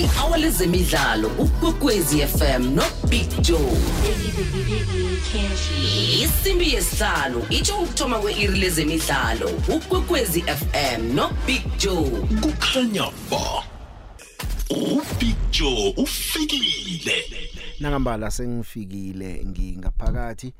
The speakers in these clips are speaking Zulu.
i-hour lezemidlalo ukwekwezi FM no Big Joe. Isimbi yesihlalo itsho ukuthoma kwe-iri lezemidlalo ukwekwezi FM no Big Joe. Kukhanya ba ubig joe ufikile. Nangambala sengifikile ngingaphakathi.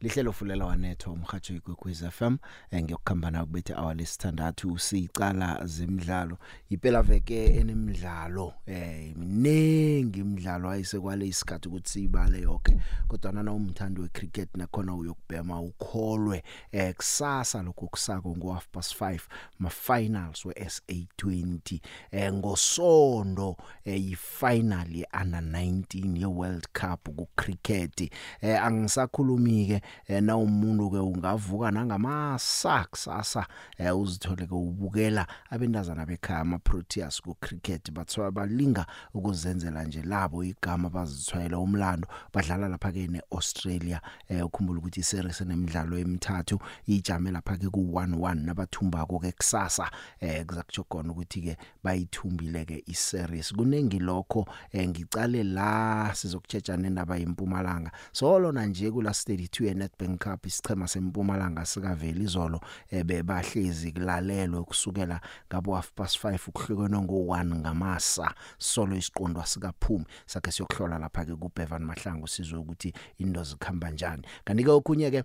Lihlelo fulela wanetho umhajo igwekwezi FM eh, ngiyokukhamba nawe kubethe hour lesithandathu sicala zemidlalo. Iphela veke enemidlalo eh minengi imidlalo ayisekwale isikhathi ukuthi sibale yonke kodwa nana umthandi wecricket nakhona uyokubhema ukholwe eh kusasa lokho kusako ngo half past 5 ma finals we SA20 eh ngosondo eh yifinal ye under 19 ye World Cup ku cricket eh angisakhulumi ke na umuntu ke ungavuka nangamasa kusasa eh, uzithole ke ubukela abendazana bekhaya ama Proteas ku cricket bathwa balinga ukuzenzela nje labo igama bazithwayela umlando badlala lapha ke neAustralia eh, ukhumbula ukuthi iseries enemidlalo emithathu ijame lapha ke ku 1-1 nabathumbako ke kusasa eh kuzakutsho khona ukuthi ke bayithumbile ke iseries. Kunengi lokho eh, ngicale la sizokutsheja nendaba yempumalanga. Solo na nje kula 32 Nedbank Cup isichema sempumalanga sikaveli izolo ebe bahlezi kulalelwe kusukela ngabo half past 5 ukuhlukene ngo 1 ngamasa. Solo isiqondwa sikaphumi sakhe siyokuhlola lapha ke kuBevan Mahlangu sizwe ukuthi into zikhamba kanjani kanti ke okunye ke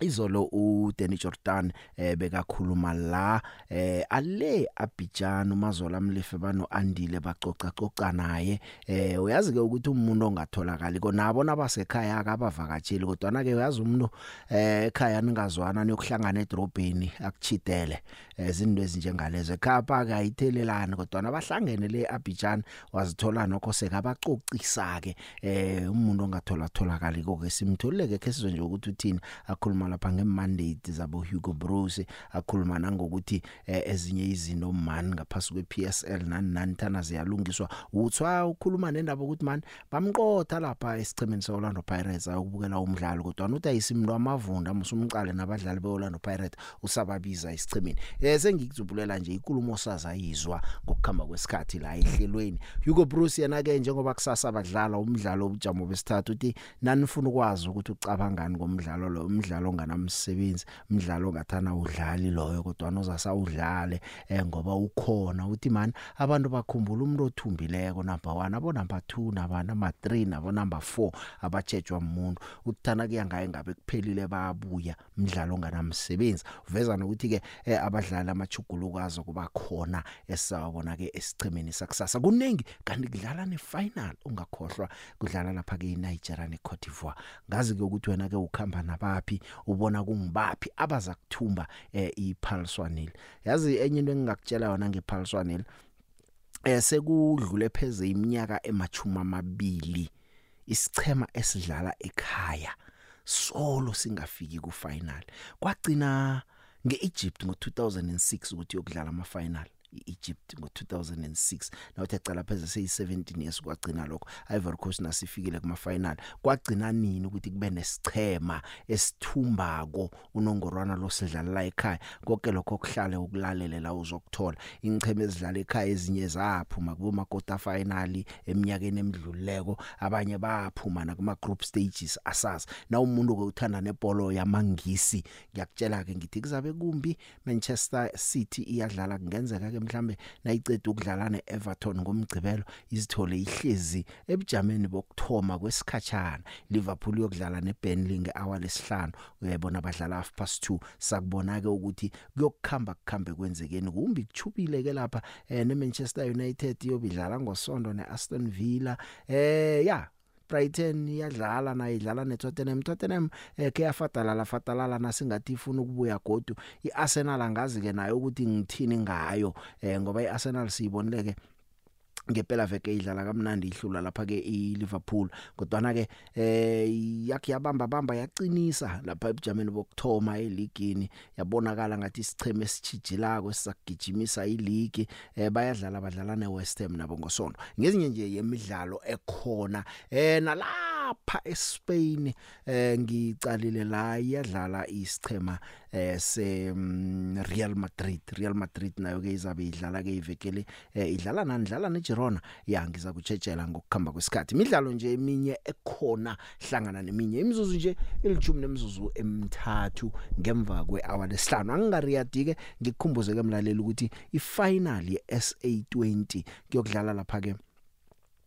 izolo uDanny Jordan eh bekakhuluma la eh ale Abidjan umazola mlefe bano andile bacoca coca naye. Eh uyazi ke ukuthi umuntu ongatholakali konabo nabasekhaya akabavakatsheli kodwa na ke uyazi umuntu eh ekhaya ningazwana niyokuhlangana edrobheni akuchidele izinto ezinjengalezo. Ekhapa akayithelelana kodwa nabahlangene le Abidjan wazithola nokho sekabacocisa ke eh umuntu ongathola tholakali konke simtholeke ke sizwe nje ukuthi uthini akhuluma lapha ngemandate zabo Hugo Bruce akhuluma nangokuthi eh, ezinye izinto man ngaphasi kwePSL nani nani thana ziyalungiswa. Uthwa ukhuluma nendaba ukuthi man bamqotha lapha esichemeni seOrlando Pirates ayokubukela umdlalo kodwa uthi ayisimlo amavunda musumqale nabadlali beOrlando Pirates usababiza esichemeni eh sengikuzubulela nje inkulumo sazayizwa ngokukhamba kwesikhathi la ehlelweni. Hugo Bruce yena ke njengoba kusasa abadlala umdlalo obujamo besithathu uthi nanifuna ukwazi ukuthi ucabangani ngomdlalo lo umdlalo onganamsebenzi umdlalo ongathana udlali loyo kodwa nozasa udlale eh ngoba ukhona. Uthi man abantu bakhumbula umuntu othumbileko number 1 abo number 2 naba number 3 nabo number 4 abatshejwa umuntu ukuthana kuya ngaye ngabe kuphelile bayabuya umdlalo onganamsebenzi. Uveza nokuthi ke eh, abadlali amachugulukazi kuba khona esawabona ke esichemeni sakusasa. Kunengi kanti kudlala ne final ungakhohlwa kudlala lapha ke eNigeria ne Cote d'Ivoire. Ngazi ke ukuthi wena ke ukhamba nabaphi ubona kungibaphi abaza kuthumba eh, iPulse Wanil yazi enye into engingakutshela yona ngePulse Wanil eh sekudlule pheze iminyaka emachuma amabili isichema esidlala ekhaya solo singafiki ku final kwagcina ngeEgypt ngo2006 ukuthi yokudlala ama final iEgypt ngo2006 nawuthi ecala pheze seyi17 years kwagcina lokho. Ivory Coast nasifikile kuma final kwagcina nini ukuthi kube nesichema esithumbako unongorwana losidlala la ekhaya? Konke lokho kuhlale ukulalele la uzokuthola. Ingcheme ezidlala ekhaya ezinye zaphuma kuma quarter final eminyakeni emidluleko abanye baphuma na kuma group stages asazi. Na umuntu ke uthanda nebhola yamangisi ngiyakutshela ke ngithi kuzabe kumbi. Manchester City iyadlala kungenzeka ke mhlambe nayiceda ukudlala neEverton ngomgcibelo izithole ihlezi ebujameni bokthoma kwesikhatshana. Liverpool yokudlala neBurnley ngehour lesihlanu. Uyayibona badlala half past 2 sakubona ke ukuthi kuyokukhamba kukhambe kwenzekeni kumbi kuchubile ke lapha eh, neManchester United yobidlala ngosonto neAston Villa. Eh ya Brighton iyadlala nayo idlala neTottenham. Tottenham eh ke yafadalala fadalala nasingathi ifuna ukubuya godu. iArsenal angazi ke nayo ukuthi ngithini ngayo eh ngoba iArsenal siyibonileke ngempela veke idlala kamnandi ihlula lapha ke iLiverpool. Kodwa na ke eh yakhe yabamba bamba yacinisa lapha ebujameni bokthoma eligini. Yabonakala ngathi isicheme esichijilako esisagijimisa iligi eh bayadlala badlala neWest Ham nabo ngosonto ngezinye nje yemidlalo ekhona eh nala lapha eSpain eh ngicalile la iyadlala isichema eh se mm, Real Madrid. Real Madrid nayo ke izabe idlala ke ivekele eh, idlala nani? Idlala neGirona. Ya ngiza kutshetshela ngokukhamba kwesikhathi. Imidlalo nje eminye ekhona hlangana neminye. Imizuzu nje ilithumi nemizuzu emithathu ngemva kwehour lesihlanu. Angingariyadike ngikukhumbuze ke mlaleli ukuthi ifinal ye SA20 kuyokudlala lapha ke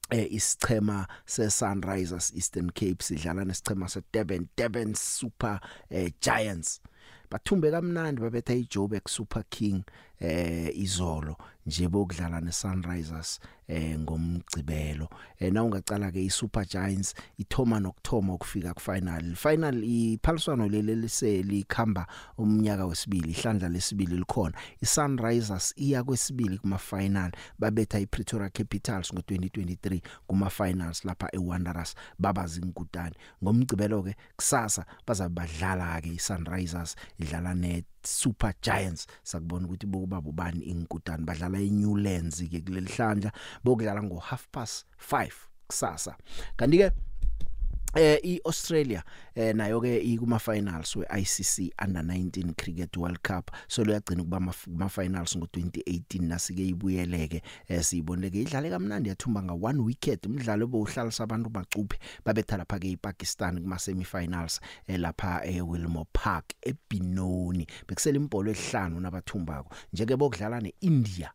eh isichema se Sunrisers Eastern Cape sidlala nesichema se Durban Durban Super eh, Giants. Bathumbe kamnandi babetha iJoburg Super King eh izolo nje bokudlala neSunrisers eh ngomgcibelo. Eh na ungacala ke iSuper Giants ithoma nokthoma ukufika kufinal. Final iphaliswano leli liseli khamba umnyaka wesibili ihlandla lesibili likhona. iSunrisers iya kwesibili kuma final babetha iPretoria Capitals ngo2023 kuma finals lapha eWanderers baba zinkutani ngomgcibelo ke kusasa bazabadlala ke iSunrisers idlala ne. Super Giants. Sakubona ukuthi bokuba bobani inkutani? Badlala eNewlands ke kuleli hlandla bokudlala ngo half past 5 kusasa. Kanti ke eh iAustralia eh nayo ke ikuma finals we ICC under 19 cricket world cup. So luyagcina kuba ma finals ngo2018 nasike ibuyeleke eh siyiboneke idlale kamnandi yathumba nga one wicket. Umdlalo obowuhlalisa abantu bacuphe babetha lapha ke iPakistan kuma semifinals eh lapha eWilmore Park eBinoni. Bekusela impolo ehlanu nabathumbako. Njeke bokudlala neIndia.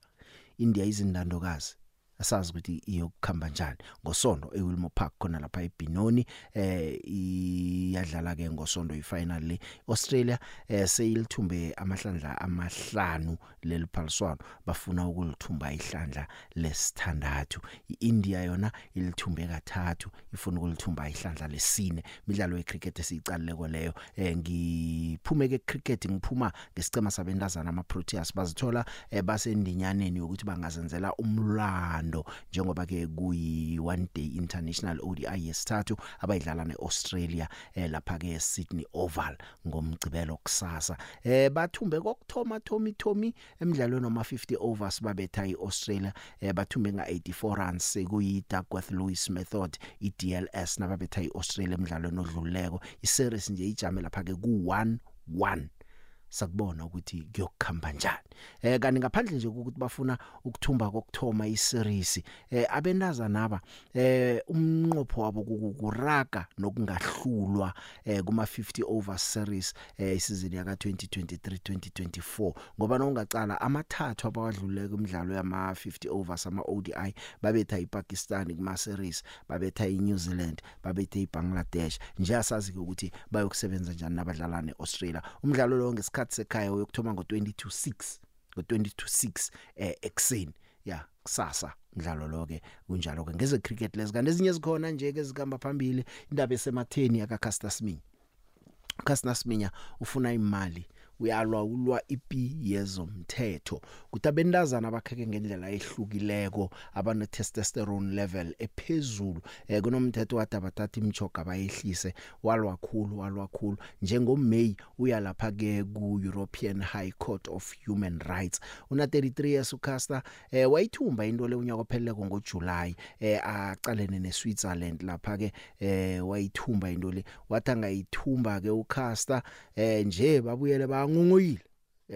India izindandokazi asazi ukuthi iyokukhamba njani. Ngosonto eWilmore Park khona lapha eBinoni eh iyadlala ke ngosonto ifinal le. Australia eh seyilithumbe amahlandla amahlanu leli phaliswano bafuna ukulithumba ihlandla lesithandathu. iIndia yona ilithumbe kathathu ifuna ukulithumba ihlandla lesine. Imidlalo yecricket esiyicaleko leyo eh ngiphume ke cricket ngiphuma ngesicema sabentazana ama Proteas bazithola eh, basendinyaneni ukuthi bangazenzela umlando njengoba ke kuyi one day international ODI yesithathu abayidlala neAustralia eh, lapha ke Sydney Oval ngomgcibelo kusasa. Eh bathumbe kokthoma Tommy Tommy emidlalweni noma 50 overs babetha iAustralia eh bathumbe nga 84 runs sekuyi Duckworth Lewis method iDLS nababetha iAustralia emidlalweni odluleko iseries nje ijame lapha ke ku 1 1 sakubona ukuthi kuyokukhamba njani. Eh kanti ngaphandle nje ukuthi bafuna ukuthumba kokthoma iseries eh abenaza naba eh umnqopho wabo kukuraga nokungahlulwa eh kuma 50 over series eh isizini yaka 2023 2024 ngoba nongacala amathathu abawadluleke umdlalo yama 50 overs ama ODI babetha iPakistan kuma series babetha iNew Zealand babetha iBangladesh. Nje asazi ukuthi bayokusebenza njani nabadlala neAustralia umdlalo lo ngesikhathi isikhathi sekhaya uyokthoma ngo22 ngo22 eh ekseni ya kusasa mdlalo lo ke kunjalo ke ngeze cricket lezi kanti ezinye zikhona nje ke zikamba phambili indaba esematheni yaka Caster Semenya. Caster Semenya ufuna imali uyalwa ulwa ipi yezomthetho. Kuthi abentazana abakheke ngendlela ehlukileko abane testosterone level ephezulu eh kunomthetho wathi abathatha imchoga bayehlise. Walwa khulu walwa khulu. Njengo May uya lapha ke ku European High Court of Human Rights. Una 33 years uCaster eh wayithumba into le unyaka opheleleko ngoJuly eh aqalene neSwitzerland lapha ke eh wayithumba into le. Wathi angayithumba ke uCaster eh nje babuyele ba ngong'oil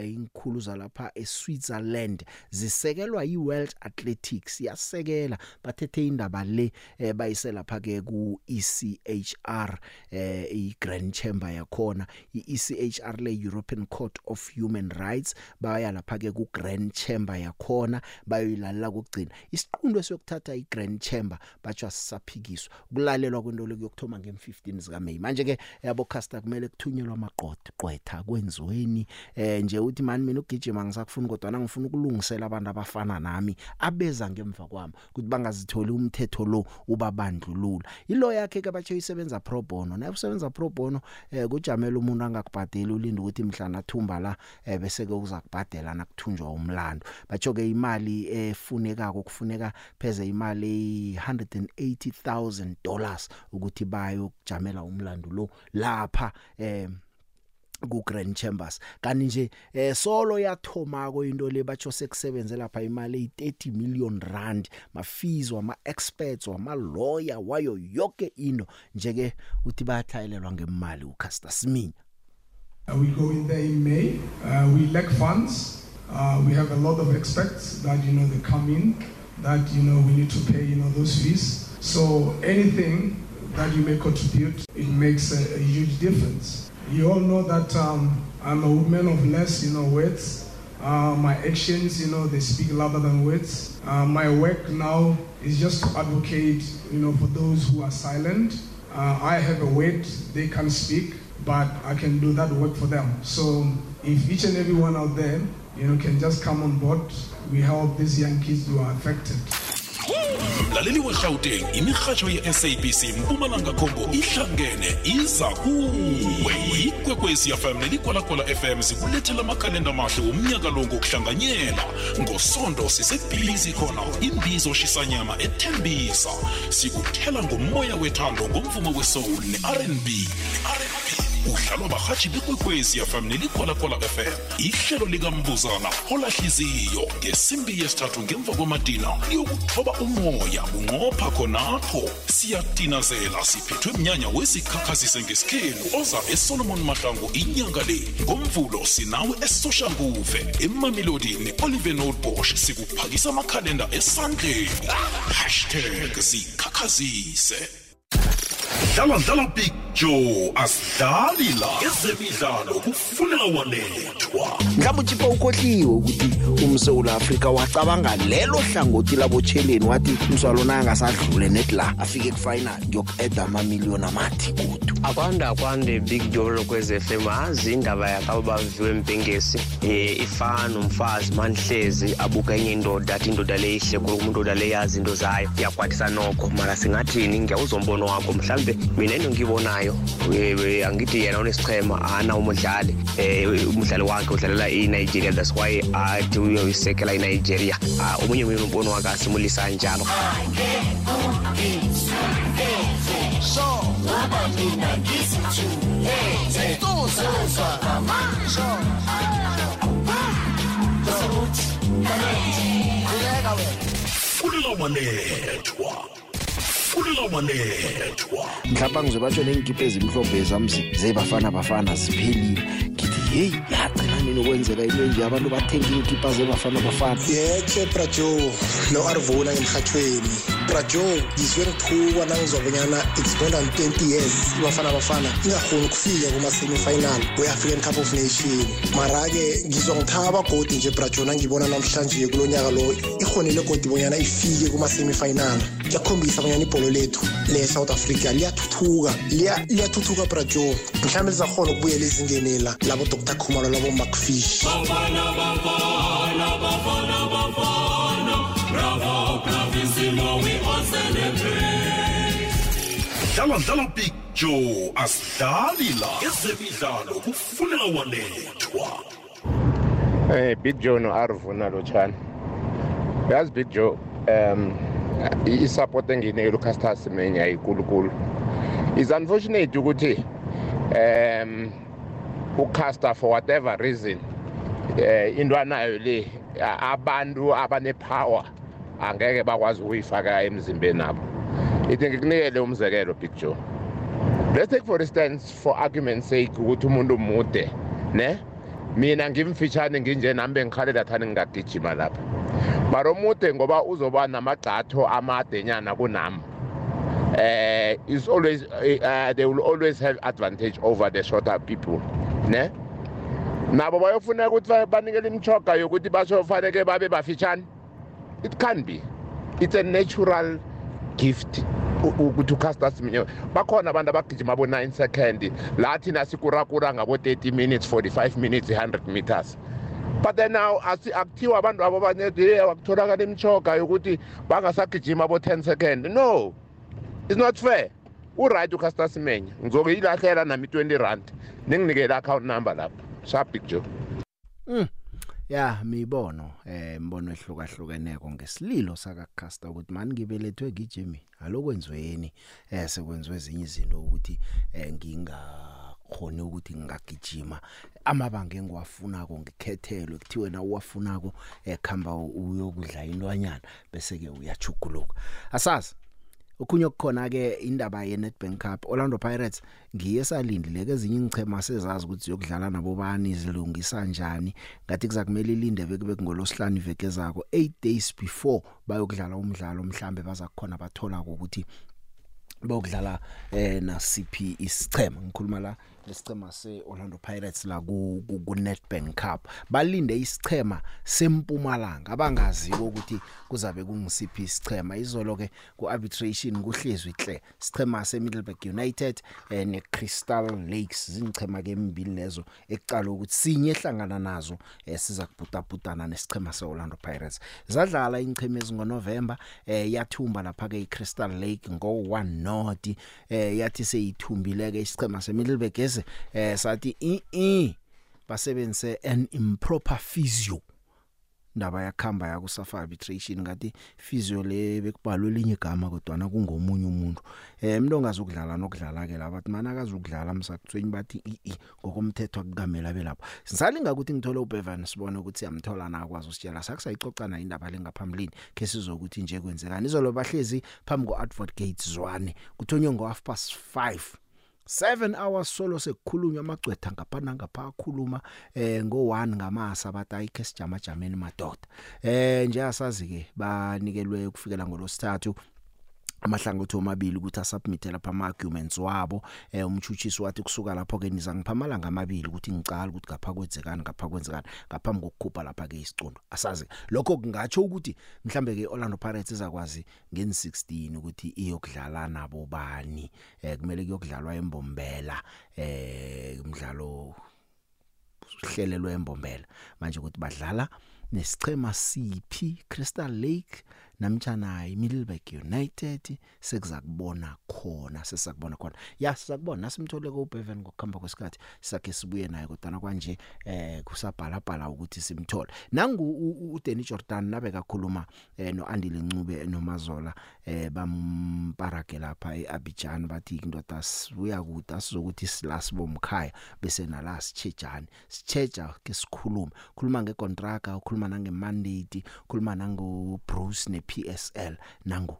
inkhulu zalapha eSwitzerland. Zisekelwa yiWorld Athletics yasekela. Bathethe indaba le eh, bayise lapha ke ku ECHR eh iGrand Chamber yakhona. iECHR le European Court of Human Rights baya lapha ke ku Grand Chamber yakhona bayoyilalela kokugcina. Isiqundo sokuthatha iGrand Chamber batsho sisaphikiswa. Ukulalelwa kwento lokuyokthoma ngem15 zika May manje ke yabo Caster kumele kuthunyelwa amaqotho qwetha kwenziweni eh nje uthi mani mina ugijima ngisakufuna kodwa ngifuna ukulungisela abantu abafana nami abeza ngemva kwami ukuthi bangazitholi umthetho lo ubabandlulula. Ilo yakhe ke batsho isebenza pro bono. Naye usebenza pro bono eh kujamela umuntu angakubhadeli ulinda ukuthi mhlana thumba la eh, bese ke uzakubhadela nakuthunjwa umlando. Batsho ke imali efunekako kufuneka pheze imali 180000 dollars ukuthi bayo kujamela umlando lo lapha eh ku Grand Chambers kanti nje eh solo yathoma ko into le batsho sekusebenze lapha imali e30 million rand ma fees wama experts wama lawyer wayo yonke into nje ke uthi bayathayelelwa ngemali uCaster Siminya Uh, we go in there in May. Uh, we lack funds. Uh, we have a lot of experts that you know they come in that you know we need to pay you know those fees. So anything that you may contribute, it makes a, a huge difference. You all know that um, I'm a woman of less you know words. Uh, my actions, you know, they speak louder than words. Uh, my work now is just to advocate, you know, for those who are silent. Uh, I have a word, they can speak, but I can do that work for them. So if each and every one out there, you know, can just come on board, we help these young kids who are affected. Mlaleli wegauteng imirhatsho ye-sabc mpumalanga khombo ihlangene iza kuwe. Ikwekwezi fm nelikwalakwala fm zikulethela amakhalenda amahle womnyaka lo ngokuhlanganyela. Ngosondo sisebhizi khona imbizo shisanyama ethembisa. Sikuthela ngomoya wethando ngomvumo wesoul ne-rnb ne-rnb udlalwa barhatshi bekwekwezi fm nelikwalakwala fm ihlelo likambuzana olahliziyo ngesimbi yesithathu ngemva kwamadina liyokuthoba umoya. Bunqopha khonapho. Siyatinazela siphethwe mnyanya wezikhakhazise ngesikhelu oza esolomon mahlangu inyanga le. Ngomvulo sinawe esoshanguve emamelodi ne-oliver notbosh sikuphakisa amakhalenda esandleni. Hashtag zikhakhazise dlala dlala big joe asidlali la ezemidlalo kufuna walethwa mhlawumbe utshipha ukhohliwe ukuthi umsewula afrika wacabanga lelo hlangothi labotsheleni wathi umswalona angasadlule net la afike kufinal ngiyoku-eda amamiliyoni amathi kudu akwanda akwande big joe kwez FM azi indaba yakabo baviwe mpengesi um ifana umfazi manhlezi abuka enye indoda athi indoda le ihle kulo umuntu indoda le yazi into zayo. Iyakwatisa nokho mara singathini? Ngiyawuzombono wakho. Mhlawumbe mina into eh, eh, angithi yena unesichema ana umdlali eh umdlali wakhe udlalela iNigeria. That's why athi uyoyisekela iNigeria. Ah, omunye mina umbono wakhe asimulisa njalo funela walethwa funela walethwa mhlawumbe ngize batsho nengikipa ezimhlophe zamzi zebafana bafana ziphelile. Ngithi heyi yagcina nini ukwenzeka into enje? Abantu bathenga iinkipa zebafana bafana. Yeke brajo no-arvuna emhathweni brajo ngizwe ngithukwa nangizwa bonyana it's more than 20 years. Ibafana bafana ingakhoni ukufika kuma-semifinal we-african cup of nation mara-ke ngizwa ngithaba godi nje brajo nangibona namhlanje kulo nyaka lo ikhonile godi bonyana ifike kuma-semifinal. Kuyakhombisa bonyana ibholo lethu le-south africa liyathuthuka liya- liyathuthuka brajo mhlawumbe lizakhona ukubuyela ezingenela labo dr. Khumalo labo macfish dlala dlala big joe asidlali la ezemidlalo kufunela walethwa Eh Big Joe no Arvuna lochana. Yazi Big Joe um i-support engiyinikela uCaster Semenya ikulukulu. Is unfortunate ukuthi um uCaster for whatever reason eh into anayo le abantu abane power angeke bakwazi ukuyifaka emzimbeni nabo. Ithi ngikunikele umzekelo Big Joe. Let's take for instance for argument's sake ukuthi umuntu umude ne? Mina ngimfitshane nginje nami bengikhalela thani ngingagijima lapha. Mara omude ngoba uzoba namagqatho amadenyana kunami. Eh is always uh, they will always have advantage over the shorter people ne? Nabo bayofuneka ukuthi ba- banikele imichoga yokuthi basho faneke babe bafitshane. It can be. It's a natural gift u- ukuthi uCaster Semenya bakhona abantu abagijima abo 9 second la thina sikurakura ngabo 30 minutes 45 minutes 100 meters. But then now asi- akuthiwa abantu abo bancede wakutholakala imichoga yokuthi bangasagijima abo 10 second. No it's not fair. Uright uCaster Semenya ngizokuyilahlela nami 20 rand ninginikele account number lapho. Sharp big joe ya mibono eh imbono ehlukahlukeneko ngesililo saka Caster ukuthi mani ngibelethwe ngijimi alokwenziweni eh sekwenziwe ezinye izinto ukuthi eh nginga khona ukuthi ngingagijima. Amabanga engiwafunako ngikhethelwe kuthiwe na uwafunako ekhamba uyokudla inlwanyana bese ke uyachuguluka asazi Okunye okukhona ke indaba ye Nedbank Cup Orlando Pirates ngiye salindile ke ezinye ingchema sezazi ukuthi ziyokudlala nabo bani izilungisa kanjani ngathi kuzakumele ilinde beke ngolosihlanu iveke zako 8 days before bayokudlala umdlalo mhlambe baza kukhona bathola ukuthi bokudlala eh na CP isichema ngikhuluma la lesicema seOrlando Pirates la ku, ku, ku Nedbank Cup. Balinde isichema sempumalanga abangaziyo ukuthi kuzabe kungisiphi isichema izolo ke ku arbitration kuhlezwe ihle sichema seMiddleburg United eh, ne Crystal Lakes zingchema ke emibili lezo ekucala ukuthi sinye ehlangana nazo eh, siza kubhutaputana nesichema seOrlando Pirates. Zadlala ingcheme ezingoNovember eh, yathumba lapha ke iCrystal Lake ngo 1 not eh yathi seyithumbile ke isichema seMiddleburg. Bese eh sathi i i basebenzise an improper physio. Ndaba yakhamba ya kusafa arbitration ngathi physio le bekubhalwe linye igama kodwa na kungomunye umuntu. Eh umuntu ongazukudlala nokudlala ke laba bathi mana akazukudlala msakuthwenyi bathi i i ngokomthetho akukamela belapho sisalinga ukuthi ngithole uBevan sibone ukuthi siyamthola na akwazi usitshela sakusayixoxana indaba lengaphambilini ke sizokuthi nje kwenzekani. Izolo bahlezi phambi ko advocate Zwane kuthonywe ngo half past 5 7 hours solo sekukhulunywa amagcwetha ngaphana ngapha khuluma eh ngo1 ngamasa batayike sijama jameni madoda. Eh nje asazi ke banikelwe ukufikela ngolosithathu amahlangothi omabili ukuthi asubmit lapha ama arguments wabo. Eh umchuchisi wathi kusuka lapho ke niza ngiphamala ngamabili ukuthi ngicala ukuthi ngapha kwenzekani ngapha kwenzekani ngaphambi kokukhupha lapha ke isicundo asazi lokho kungatsho ukuthi mhlambe ke Orlando Pirates izakwazi ngen 16 ukuthi iyokudlala nabo bani. Eh kumele kuyokudlalwa embombela. Eh umdlalo uhlelelwe embombela. Manje ukuthi badlala nesichema CP Crystal Lake namtjana iMiddleburg United sekuzakubona khona sesakubona khona. Ya sizakubona nasimthole ko Bevan ngokuhamba kwesikhathi sakhe sibuye naye kodwa kwanje eh kusabhala bhala ukuthi simthole. Nangu uDenny Jordan nabe kakhuluma eh noAndile Ncube noMazola eh bamparage lapha eAbidjan bathi indoda sibuya kude asizokuthi silasibomkhaya bese nala sichejani sicheja ke sikhuluma khuluma ngecontract ukhuluma nangemandate khuluma nango Bruce ne PSL nangu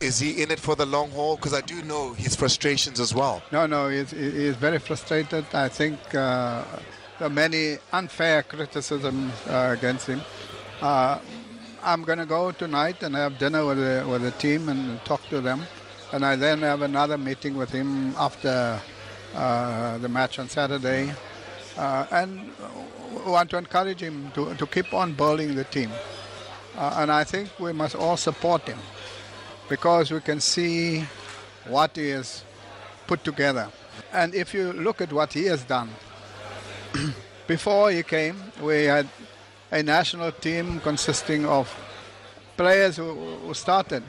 Is he in it for the long haul? Because I do know his frustrations as well. No, no, he's, he's very frustrated. I think uh, there are many unfair criticisms uh, against him. Uh, I'm going to go tonight and have dinner with the, with the team and talk to them. And I then have another meeting with him after uh, the match on Saturday. Uh, and want to encourage him to, to keep on bowling the team. Uh, and I think we must all support him because we can see what he has put together. And if you look at what he has done, before he came, we had a national team consisting of players who, who started.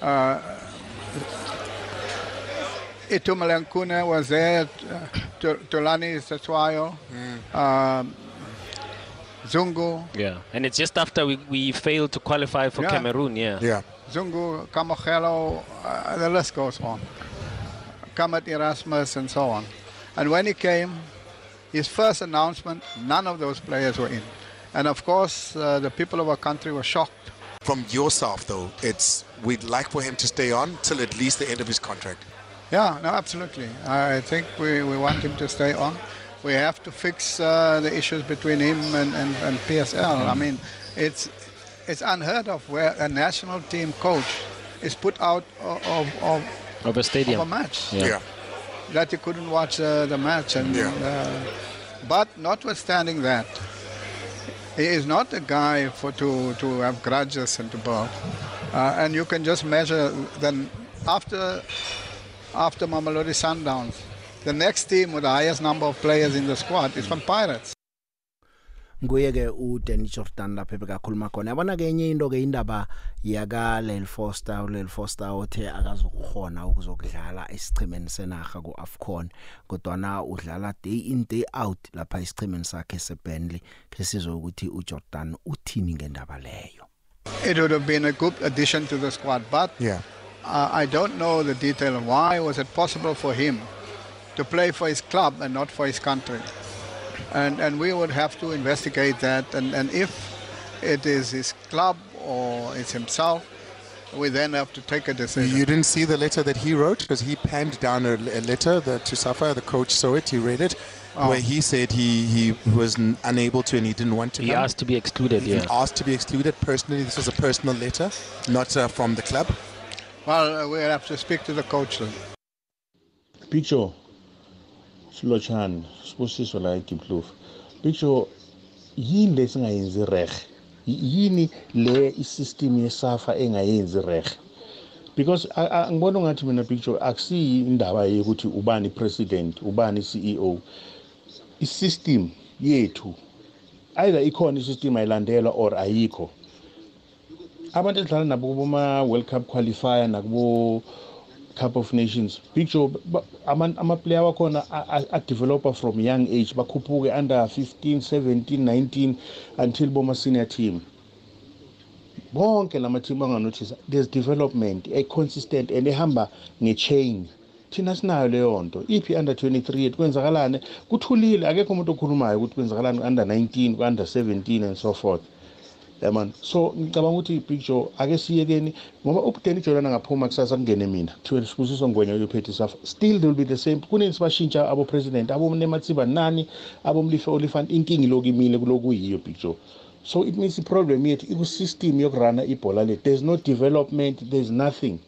Uh, Itumalankuna was there, uh, Tulani Setswayo, mm. um, Zungu. Yeah, and it's just after we, we failed to qualify for Yeah. Cameroon. Yeah. Yeah. Zungu, Kamogelo, uh, the list goes on. Kamat Erasmus and so on. And when he came, his first announcement, none of those players were in. And of course, uh, the people of our country were shocked. From yourself, though, it's we'd like for him to stay on till at least the end of his contract. Yeah, no, absolutely. I think we, we want him to stay on. We have to fix uh, the issues between him and, and, and PSL. I mean, it's it's unheard of where a national team coach is put out of, of, of, Of a stadium. of a match. Yeah. That you couldn't watch uh, the match. And, Yeah. uh, but notwithstanding that, he is not a guy for to, to have grudges and to bow. Uh, and you can just measure then after after Mamelodi Sundowns, the next team with the highest number of players in the squad is from Pirates. nguye ke uDanny Jordan lapha bekakhuluma khona yabona ke enye into ke indaba yaka Lel Foster uLel Foster othe akazokukhona ukuzokudlala esichemeni senaga kuAfcon kodwa na udlala day in day out lapha isichemeni sakhe seBurnley ke sizwe ukuthi uJordan uthini ngendaba leyo It would have been a good addition to the squad, but Yeah. uh, I don't know the detail. Why was it possible for him to play for his club and not for his country. And, and we would have to investigate that. And, and if it is his club or it's himself, we then have to take a decision. You didn't see the letter that he wrote because he penned down a, a letter that to Safa, the coach saw it, he read it, Oh. where he said he, he was n- unable to and he didn't want to He come. asked to be excluded, He yeah. asked to be excluded personally. This was a personal letter, not uh, from the club. Well, uh, we have to speak to the coach then. picture silochani sibusiso la eDiepkloof picture yini lesingayenzi reg yini le isystem yesafa engayenzi reg because a- a- ngibona ngathi mina picture akusiyi indaba yokuthi ubani president ubani CEO isystem yethu either ikhona isystem ayilandelwa or ayikho. Abantu edlala nabo kuma World Cup qualifier nakubo Cup of Nations. Picture ba- ama- ama-player wakhona a- a- a-developer from young age bakhuphuke under 15 17 19 until boma-senior team. Bonke la ma-team anganothisa there's development e-consistent and ehamba nge-chain. Thina sinayo leyo nto. Iphi under 23 yethu? Kwenzakalani? Kuthulile akekho umuntu okhulumayo ukuthi kwenzakalani ku-under 19 ku-under 17 and so forth. Yamani so ngicabanga ukuthi picture ake siyekeni ngoba ubudeni jordan angaphuma kusasa kungene mina. Kuthiwe sibusiso ngwenya uyophethe isafa still they will be the same. Kunini sibashintsha abo-president abomnematsiba nani abomlife olifant inkinga iloku imile kulokuyiyo picture so it means iproblem yethu ikusystem yokurana ibhola lethu there's no development there's nothing.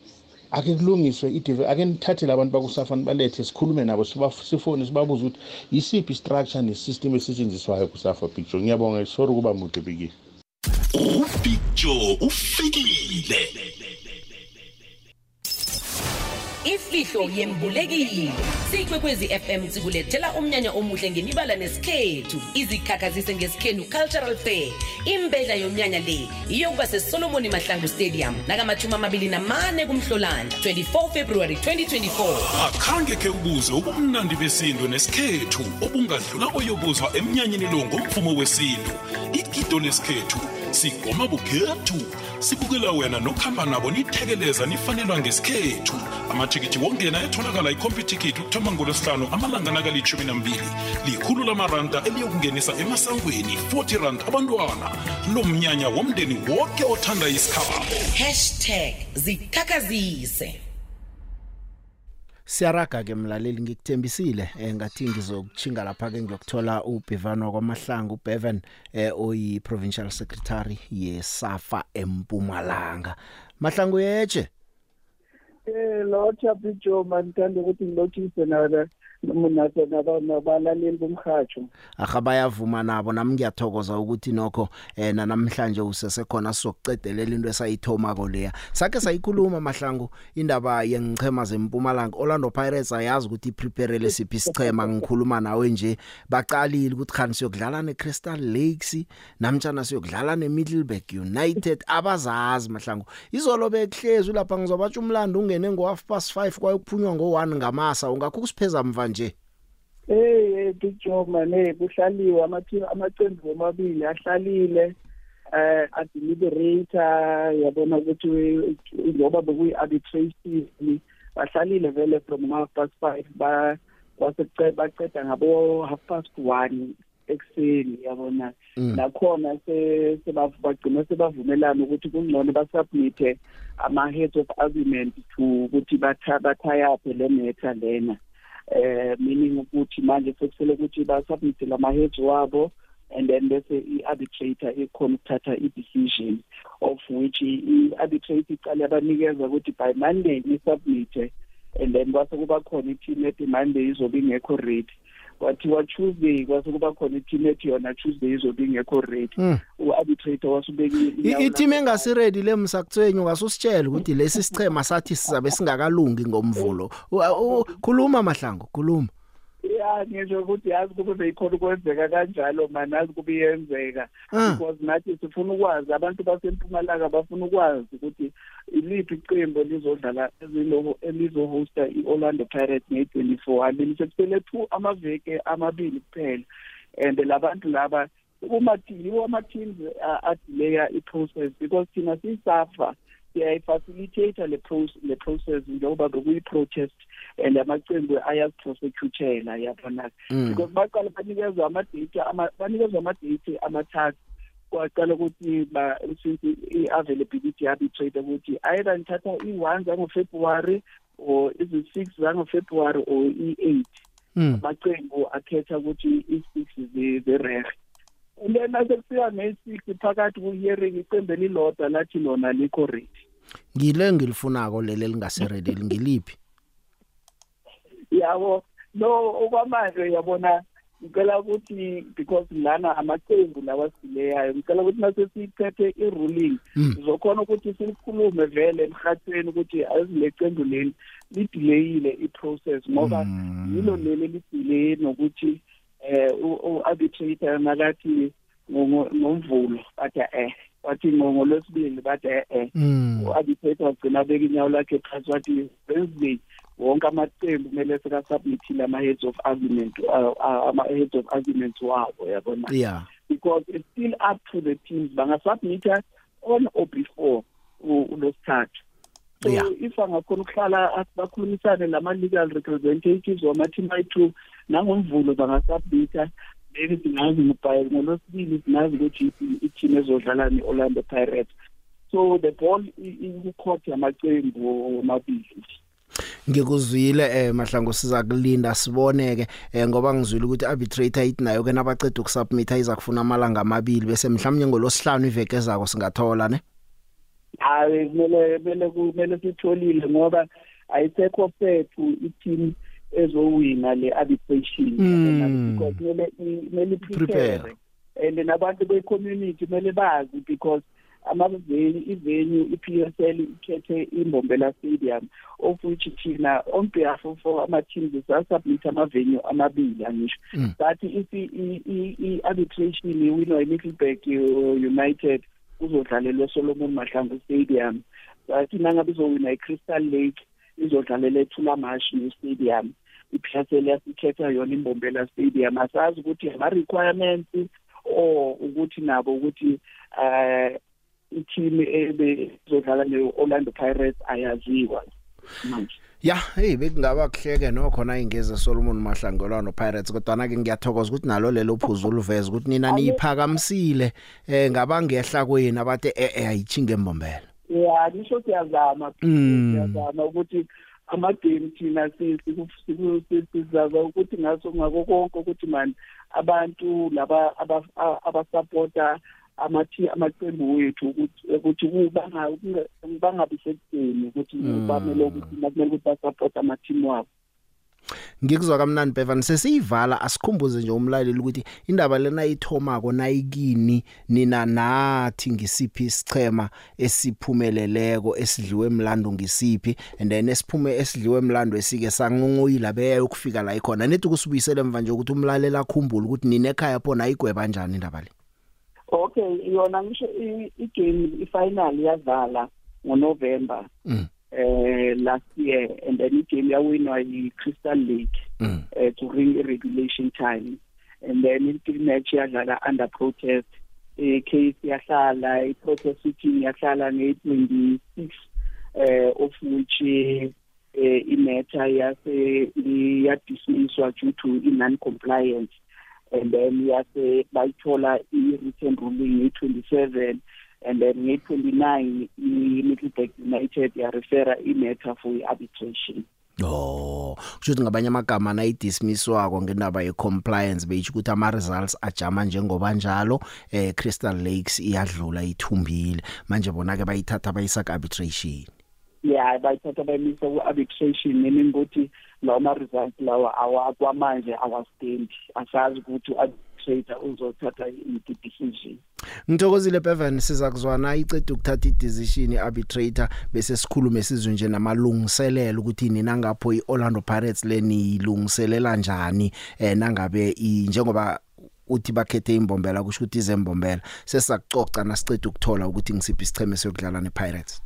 Ake kulungiswe ideve- ake nithathele abantu bakusafa nibalethe sikhulume nabo siba- sifone sibabuze ukuthi yisiphi istructure nesystem esetshenziswayo kusafa picture ngiyabonga sorry ukuba mude bikile upicture ufikile. Ifihlo yembulekile. Sikwekwezi fm sikulethela umnyanya omuhle ngemibala nesikhethu. Izikhakhazise ngesikhenu cultural fair. Imbedla yomnyanya le iyokuba sesolomoni mahlangu stadium nakamashumi amabili namane kumhlolanja 24 february 2024 akhange khe ubuze ubumnandi besintu nesikhethu obungadlula oyobuzwa emnyanyeni lo ngomvumo wesintu. Igido lesikhethu sigoma bukhethu. Sibukela wena nokuhamba nabo nithekeleza nifanelwa ngesikhethu. Amathikithi wongena etholakala ikhompyuthikithi ukuthoma ngolwesihlanu amalanga nakalitshumi nambili. Likhulu lamaranda eliyokungenisa emasangweni 40 rand abantwana. Lo mnyanya womndeni wonke othanda isikhabo. Hashtag zikhakhazise siyaraga ke mlaleli ngikuthembisile eh, ngathi ngizokuchinga lapha ke ngiyokuthola ubhevano kwamahlangu uBevan eh, oyi provincial secretary yeSafa eMpumalanga. Mahlangu yeche Eh lotha bijo manithanda ukuthi ngilotshise na naso nabalaleli bomhatsho aha bayavuma nabo nami ngiyathokoza ukuthi nokho eh na namhlanje usesekhona sizokucedelela into esayithoma ko leya. Sake sayikhuluma mahlangu indaba yengichema zempumalanga. Orlando Pirates ayazi ukuthi prepare lesiphi isichema ngikhuluma nawe nje. Baqalile ukuthi khani siyokudlala neCrystal Lakes namtjana siyokudlala neMiddleburg United. Abazazi mahlangu izolo bekuhlezi lapha ngizobatsha umlando ungene ngo half past 5 kwayokuphunywa ngo 1 ngamasa. Ungakho kusipheza mva nje hey big job man hey kuhlaliwe. Amathini amaqembu omabili ahlalile eh adeliberator yabona ukuthi ngoba bekuyi arbitration bahlalile vele from half past 5 ba kwaseceda baqeda ngabo half past 1 ekseni yabona. Mm. nakhona se sebagcina sebavumelana ukuthi kungcono basubmit ama heads of argument to ukuthi batha bathayaphe le matter lena. Eh meaning ukuthi manje sekusele ukuthi basubmit lama heads wabo and then bese i-arbitrator ikhona ukuthatha i-decision of which i-arbitrator iqale abanikeza ukuthi by monday ni-submit and then kwase kuba khona i-team ethi monday izobe ingekho ready. Kwathiwa tuesday kwase kuba khona i-team ethi yona tuesday izobe ingekho ready. Mm. u-arbitrator wasubeka I- i-team engasiredi lemsakuthwenyu ngasositshela ukuthi lesi sichema sathi sizabe singakalungi ngomvulo. U- u- khuluma mahlangu khuluma. Ya ngisho ukuthi yazi kube beyikhona ukwenzeka kanjalo mani yazi kube iyenzeka Ah. because nathi sifuna ukwazi abantu basempumalanga bafuna ukwazi ukuthi iliphi iqembu elizodlala elizohosta i-orlando pirates ngeyi-twenty-four i mean sekusele two amaveke amabili kuphela and labantu laba uma yiwo ama-teams adileya i-process because thina siyisafa siyayifacilitate le process le process njengoba bekuyi-protest and amacembu ayaziprosecutela yabona Mm. because baqala banikezwa ama-date ama- banikezwa ama-date amathathu kwaqala ukuthi ba since i-availability yabi-trade ukuthi either nithatha i-one zangofebruary or izi-six zangofebruary or i-eight Mm. amaqembu akhetha ukuthi i-six zirehe lena sekufika ne-six phakathi ku-hearing iqembu elilodwa lathi lona likho ready. Ngile ngilifunako leli elingaseredi ngiliphi? Yabo no okwamanje uyabona ngicela ukuthi because lana amaqembu lawa sileyayo ngicela ukuthi mase siphethe i-ruling Mm. sizokhona ukuthi silikhulume vele emhathweni ukuthi azile qembu leli lidelayile i-process ngoba yilo leli lidelaye nokuthi eh u-arbitrator nakathi ngo- ngomvulo bathi eh wathi ngo- ngolwesibili bathi eh eh. Mm. u-arbitrator wagcina abeka inyawo lakhe phansi wathi wednesday wonke amaqembu kumele sekasubmithile ama-heads of argument uh, uh, ama-heads of argument wabo yabona? Yeah. Because it's still up to the teams. Bangasubmitha on or before ulosithathu so Yeah. if angakhona ukuhlala athi bakhulumisane lama-legal representatives wama-team ayi-two nangomvulo bangasubmitha maybe singazi ngobhayi ngolwesibili singazi ukuthi i-team ezodlala ne-orlando pirates. So the ball ikucourt yamaqembu amabili ngikuzwile eh mahlango siza kulinda siboneke eh ngoba ngizwile ukuthi arbitrator ithi nayo ke nabaceda ukusubmit iza kufuna amalanga amabili bese mhlawumnye ngolosihlanu iveke ezako singathola ne? Hayi kumele kumele kumele sitholile ngoba ayisekho fethu i-team ezowina le arbitration Mm. because kumele i- kumele Prepare. prepare and nabantu be-community kumele bazi because amaveni ivenue i-PSL ikhethe imbombela stadium of which thina on behalf of ama-teams sasubmit amavenue amabili angisho Mm. but if i- i- i- i-arbitration iwinwa i-middleburg uh, united kuzodlalelwa solomon mahlangu stadium. Bathi nangabe izowina i-crystal lake izodlalela ethulamash new stadium i-PSL yasikhetha yona imbombela stadium. Asazi ukuthi ama-requirements or ukuthi nabo ukuthi eh i-team ebezodlala ne-Orlando Pirates ayaziwa manje. Ya hey bekungaba kuhleke nokhona ingeze Solomon Mahlangelwa no Pirates kodwa na ke ngiyathokoza ukuthi nalo lelo phuzu luveza ukuthi nina niyiphakamisile eh ngabangehla kwenu abathe eh eh ayichinge embombela ya nisho siyazama Mm. siyazama ukuthi amagame thina si- siku- siku- si- sizaza ukuthi ngaso ngako konke ukuthi mani abantu laba aba- a- abasupporta amathi amaqembu wethu ukuthi ukuthi bangabi sekudeni ukuthi bamele ukuthi kumele ukuthi basupporta ama-team wabo. Ngikuzwa kamnandi Bevan. Sesiyivala asikhumbuze nje umlaleli ukuthi indaba lena ithomako nayikini nina nathi ngisiphi isichema esiphumeleleko esidliwe emlando ngisiphi? And then esiphume esidliwe emlando esike sanqunquyila beya ukufika la ikhona. Nethi kusibuyisele emva nje ukuthi umlaleli akhumbule ukuthi nine ekhaya phona ayigweba kanjani indaba le? Okay yona ngisho igame i-final yadlala ngonovember Mm. eh last year and then igame yawinwa yi-crystal lake Mm. uh, during regulation time and then i-match yadlala under protest eh case yahlala i-protest sitting yahlala nge-26 eh of which eh imatter yase yadismisswa due to non-compliance and then yase bayithola i-written ruling nge-27 and then nge-29 i-middleburg united yarefera imatter for i-arbitration. Oh, kusho ukuthi ngabanye amagama na idismisswako ngendaba ye compliance beyisho ukuthi ama results ajama njengoba njalo eh Crystal Lakes iyadlula ithumbile. Manje bona ke bayithatha bayisaka arbitration ya bayithatha bayimisa ku-arbitration meaning ukuthi lawo ma-results lawa awakwamanje awastendi. Asazi ukuthi u-arbitrator uzothatha iphi decision Ngithokozile Bevan siza kuzwana. Icede ukuthatha idecision arbitrator bese sikhulume sizwe nje namalungiselelo ukuthi nina ngapho iOrlando Pirates leni ilungiselela njani eh nangabe njengoba uthi bakhethe imbombela kusho ukuthi izembombela sesizakucoca nasicede ukuthola ukuthi ngisiphi isicheme sokudlala nePirates?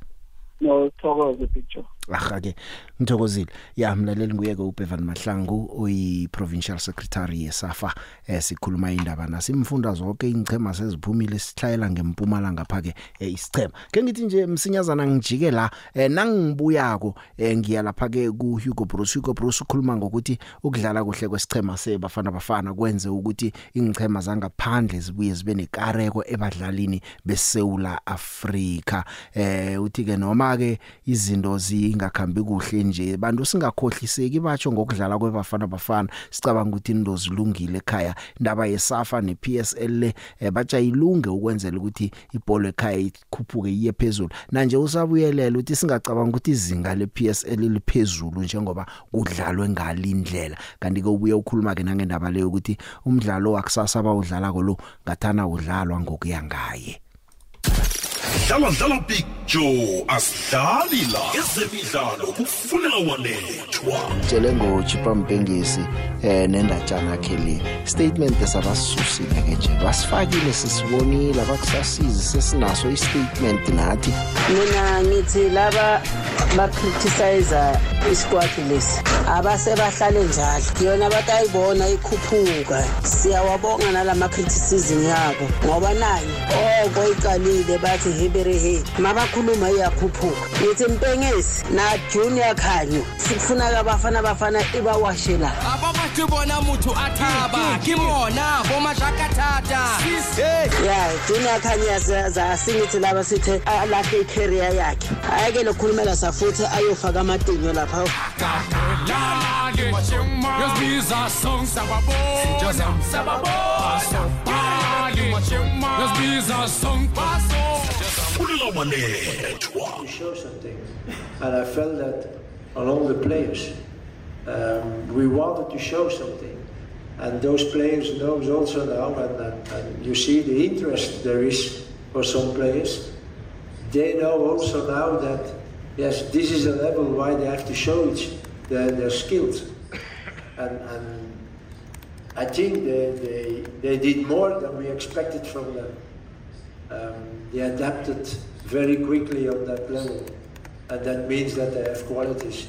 No thokoze picture aha ke ngithokozile. Ya mlaleli nguyeke uBevan Mahlangu oyi provincial secretary yeSAFA eh sikhuluma indaba nasimfunda zonke ingchema seziphumile sihlayela ngempumalanga phake eh, isichema ke ngithi nje msinyazana ngijike la eh, nangibuyako eh, ngiya lapha ke ku Hugo Bruce Hugo Bruce ukhuluma ngokuthi ukudlala kuhle kwesichema sebafana bafana kwenze ukuthi ingchema zangaphandle zibuye zibe nekareko ebadlalini beSeula Africa eh uthi ke noma ke izinto zingakhambi kuhle nje. Bantu singakhohliseki batsho ngokudlala kwebafana bafana. Sicabanga ukuthi into zilungile ekhaya. Indaba yeSAFA nePSL le eh, batsha ilunge ukwenzela ukuthi ibhola ekhaya ikhuphuke iye phezulu. Manje usabuyelela uthi singacabanga ukuthi izinga lePSL liphezulu njengoba kudlalwe ngalindlela kanti ke ubuye ukhuluma ke nangendaba leyo ukuthi umdlalo wakusasa abawudlala ko lo ngathana udlalwa ngokuya ngaye. Dlala dlala big joe asidlali la ezemidlalo kufuneka walethwa. Tshele ngochipa mpengisi eh nendatshana kheli statement esabasusile ke nje basifakile sisibonile abakusasizi sesinaso istatement nathi mina ngithi laba bacriticize isquad lesi abase bahlale njalo. Yona batayibona ikhuphuka. Siyawabonga nalama criticism yabo ngoba nayo oko iqalile bathi hebere he mabakhuluma iyakhuphuka ngithi mpengesi na junior khanyo sifuna abafana bafana ibawashela. Ababathi bona motho a thaba ke mona bomajakatata ya junior khanyo zasingithi laba sithe alahle icareer yakhe. Ayeke lokhulumela safuthi ayofaka amatinyo lapha. Lali yosibiza song sababo sababo lali yosibiza song show something. And I felt that on all the players. Um, we wanted to show something. And those players knows also now, and, and, you see the interest there is for some players. They know also now that, yes, this is a level why they have to show it, their, their skills. And, and I think they, they, they did more than we expected from them. Um, they adapted very quickly on that level, and that means that they have qualities.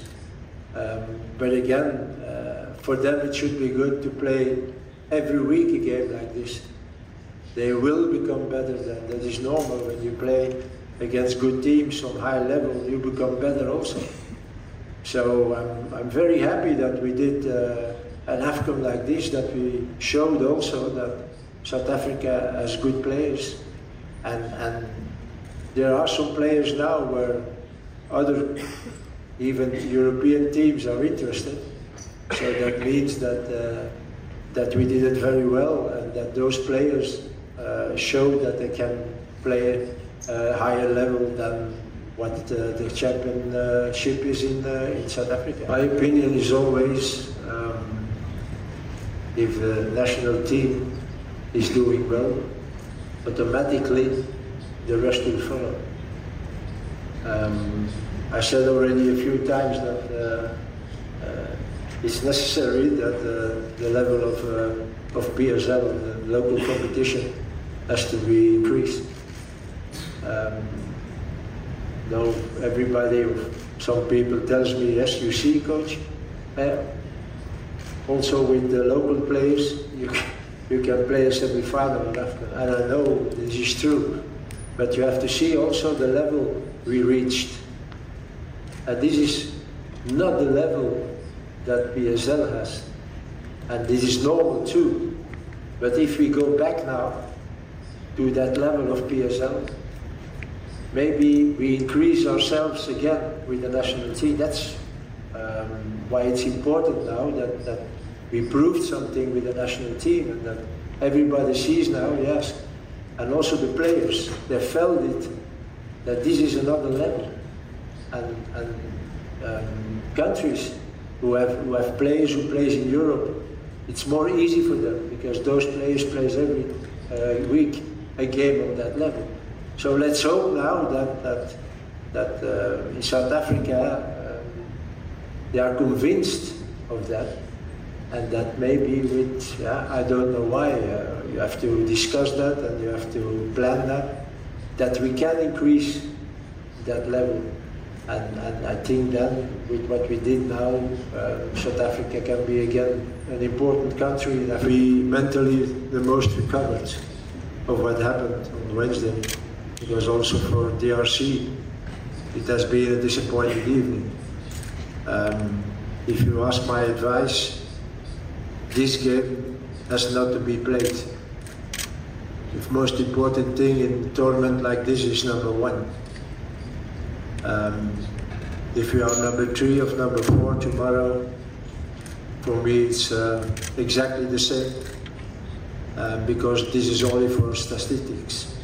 Um, but again, uh, for them it should be good to play every week a game like this. They will become better. Than, that is normal when you play against good teams on high level. You become better also. So I'm, I'm very happy that we did uh, an AFCON like this. That we showed also that South Africa has good players and, and there are some players now where other, even European teams are interested. So that means that uh, that we did it very well, and that those players uh, showed that they can play a higher level than what uh, the championship is in uh, in South Africa. My opinion is always if the national team is doing well, automatically the rest will follow. Um, I said already a few times that uh, uh, it's necessary that uh, the level of, uh, of PSL, the local competition, has to be increased. Um, though everybody, some people tells me, yes, you see, coach, also with the local players, you you can play a semi-final after. And I know this is true, but you have to see also the level we reached. And this is not the level that PSL has. And this is normal too. But if we go back now to that level of PSL, maybe we increase ourselves again with the national team. That's um, why it's important now that, that we proved something with the national team and that everybody sees now, yes, and also the players, they felt it, that this is another level. And, and um, countries who have, who have players who plays in Europe, it's more easy for them because those players plays every uh, week a game on that level. So let's hope now that, that, that uh, in South Africa they are convinced of that and that maybe with, yeah, I don't know why, uh, you have to discuss that and you have to plan that, that we can increase that level. And, and I think then, with what we did now, uh, South Africa can be again an important country. And we mentally the most recovered of what happened on Wednesday. It was also for DRC, it has been a disappointing evening. Um, if you ask my advice, this game has not to be played. The most important thing in a tournament like this is number one. Um, if you are number three or number four tomorrow, for me it's uh, exactly the same uh, because this is only for statistics.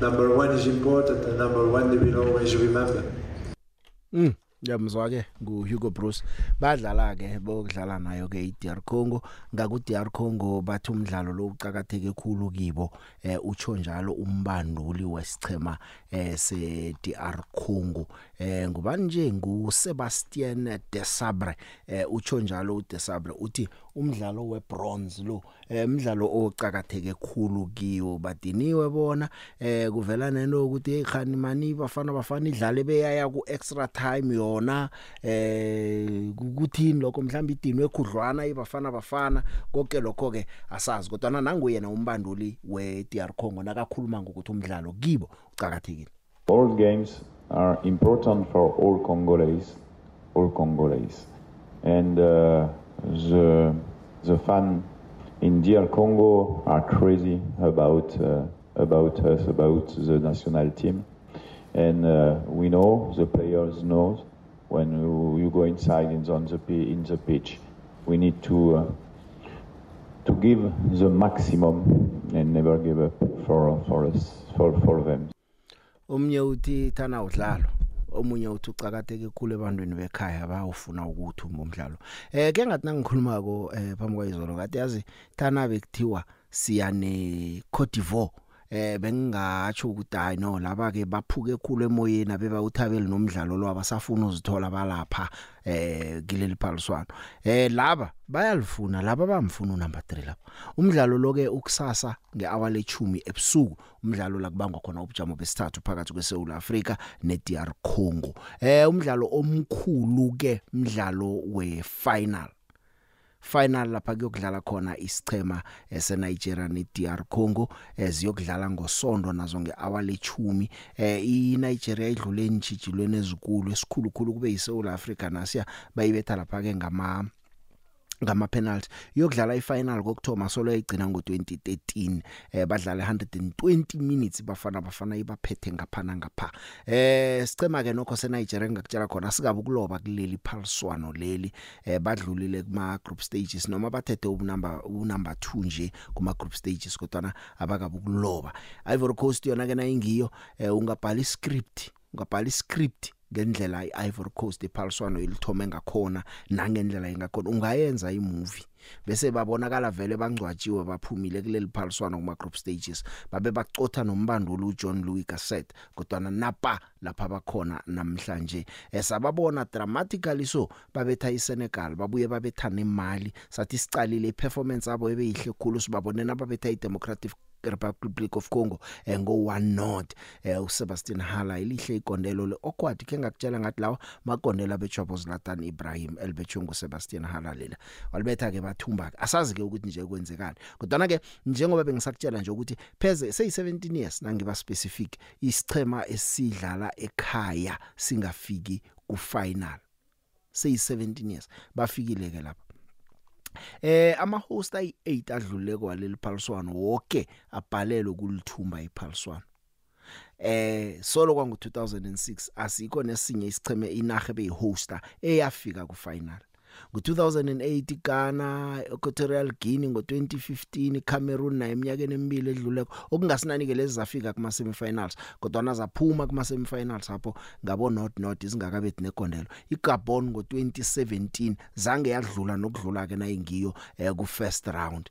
Number one is important and number one they will always remember. Mm. Yamzwa ke ngu Hugo Bruce badlala ke bokudlala nayo ke iDR Congo ngaku DR Congo bathi umdlalo lo ucakatheke khulu kibo eh utsho njalo umbanduli wesichema eh se DR Congo eh ngubani nje? Ngu Sebastian Desabre eh utsho njalo uDesabre uthi umdlalo webronze lo eh umdlalo ocakatheke khulu kiwo. Badiniwe bona eh kuvela nento ukuthi khani mani bafana bafana idlale beyaya ku extra time yona. Eh kuthini lokho? Mhlawumbe idinwe khudlwana ibafana bafana konke lokho ke asazi kodwa nanguyena umbanduli we DR Congo nakakhuluma ngokuthi umdlalo kibo All games are important for all Congolese, all Congolese, and uh, the the fan in DR Congo are crazy about uh, about us, about the national team, and uh, we know the players know when you, you go inside in the, on the in the pitch, we need to uh, to give the maximum and never give up for for us for for them. Omnye uthi thana udlalo omunye uthi ucakateke khulu ebantwini bekhaya bayawufuna ukuthi umdlalo. Eh ke ngathi nangikhulumako eh phambi kwayizolo kade yazi thana bekuthiwa siyane Cote d'Ivoire. Eh bengingatsho ukuthi hayi no laba ke baphuke khulu emoyeni abeba uthabeli nomdlalo lo abasafuna uzithola balapha eh kileli phaliswano. Eh laba bayalifuna laba bamfuna number 3 lapha umdlalo lo ke ukusasa ngehour le10 ebusuku umdlalo la kubangwa khona ubujamo besithathu phakathi kweSouth Africa neDR Congo. Eh umdlalo omkhulu ke umdlalo wefinal. Final lapha kuyokudlala khona isichema eseNigeria neDR Congo eziyokudlala ngosonto nazo ngehour le10 eh iNigeria idlule entshijilweni ezikulu esikhulu khulu kube yiSouth Africa nasiya bayibetha lapha ke ngama ngama penalty yokudlala ifinal kokthoma solo yayigcina ngo2013 eh badlala 120 minutes bafana bafana ibaphethe ngaphana ngapha. Eh sicema ke nokho seNigeria ngakutshela khona sikabe ukuloba kuleli phaliswano leli eh badlulile kuma group stages noma bathethe ubunumber unumber 2 nje kuma group stages kodwa abakabe ukuloba. Ivory Coast yona ke na ingiyo eh ungabhala script ungabhala script ngendlela iIvory Coast ephaliswano ilithome ngakhona nangendlela ingakhona ungayenza imovie. Bese babonakala vele bangcwatshiwe baphumile kuleli phaliswano kuma group stages. Babe bacotha nombanduli uJohn Louis Gasset kodwa napa lapha bakhona namhlanje. Esababona dramatically so babetha iSenegal babuye babetha nemali. Sathi sicalile iperformance yabo ebeyihle khulu sibabone nababetha iDemocratic Republic of Congo eh, ngo 1 not eh, uSebastian Hala ilihle igondelo le okwadi ke ngakutshela ngathi lawa makondela bejabo Zlatan Ibrahim elbechungu Sebastian Hala lela walibetha ke bathumba ke asazi ke ukuthi nje kwenzekani. Kodwa ke njengoba bengisakutshela nje ukuthi pheze sey 17 years nangiba specific isichema esidlala ekhaya singafiki ku final sey 17 years bafikile ke lapha Eh ama host ayi8 adlulile kwaleli phaliswano wonke abhalelwe kulithumba iphaliswano eh solo kwangu 2006 asikho nesinye isicheme inaga beyihosta eyafika ku final ngo2008 Ghana Equatorial Guinea ngo2015 Cameroon na eminyakeni emibili edluleko. Okungasinanike lezi zafika kuma semifinals kodwa nazaphuma kuma semifinals lapho ngabo not not izingakabethi negondelo. iGabon ngo2017 zange yadlula nokudlula ke na ingiyo eh ku first round.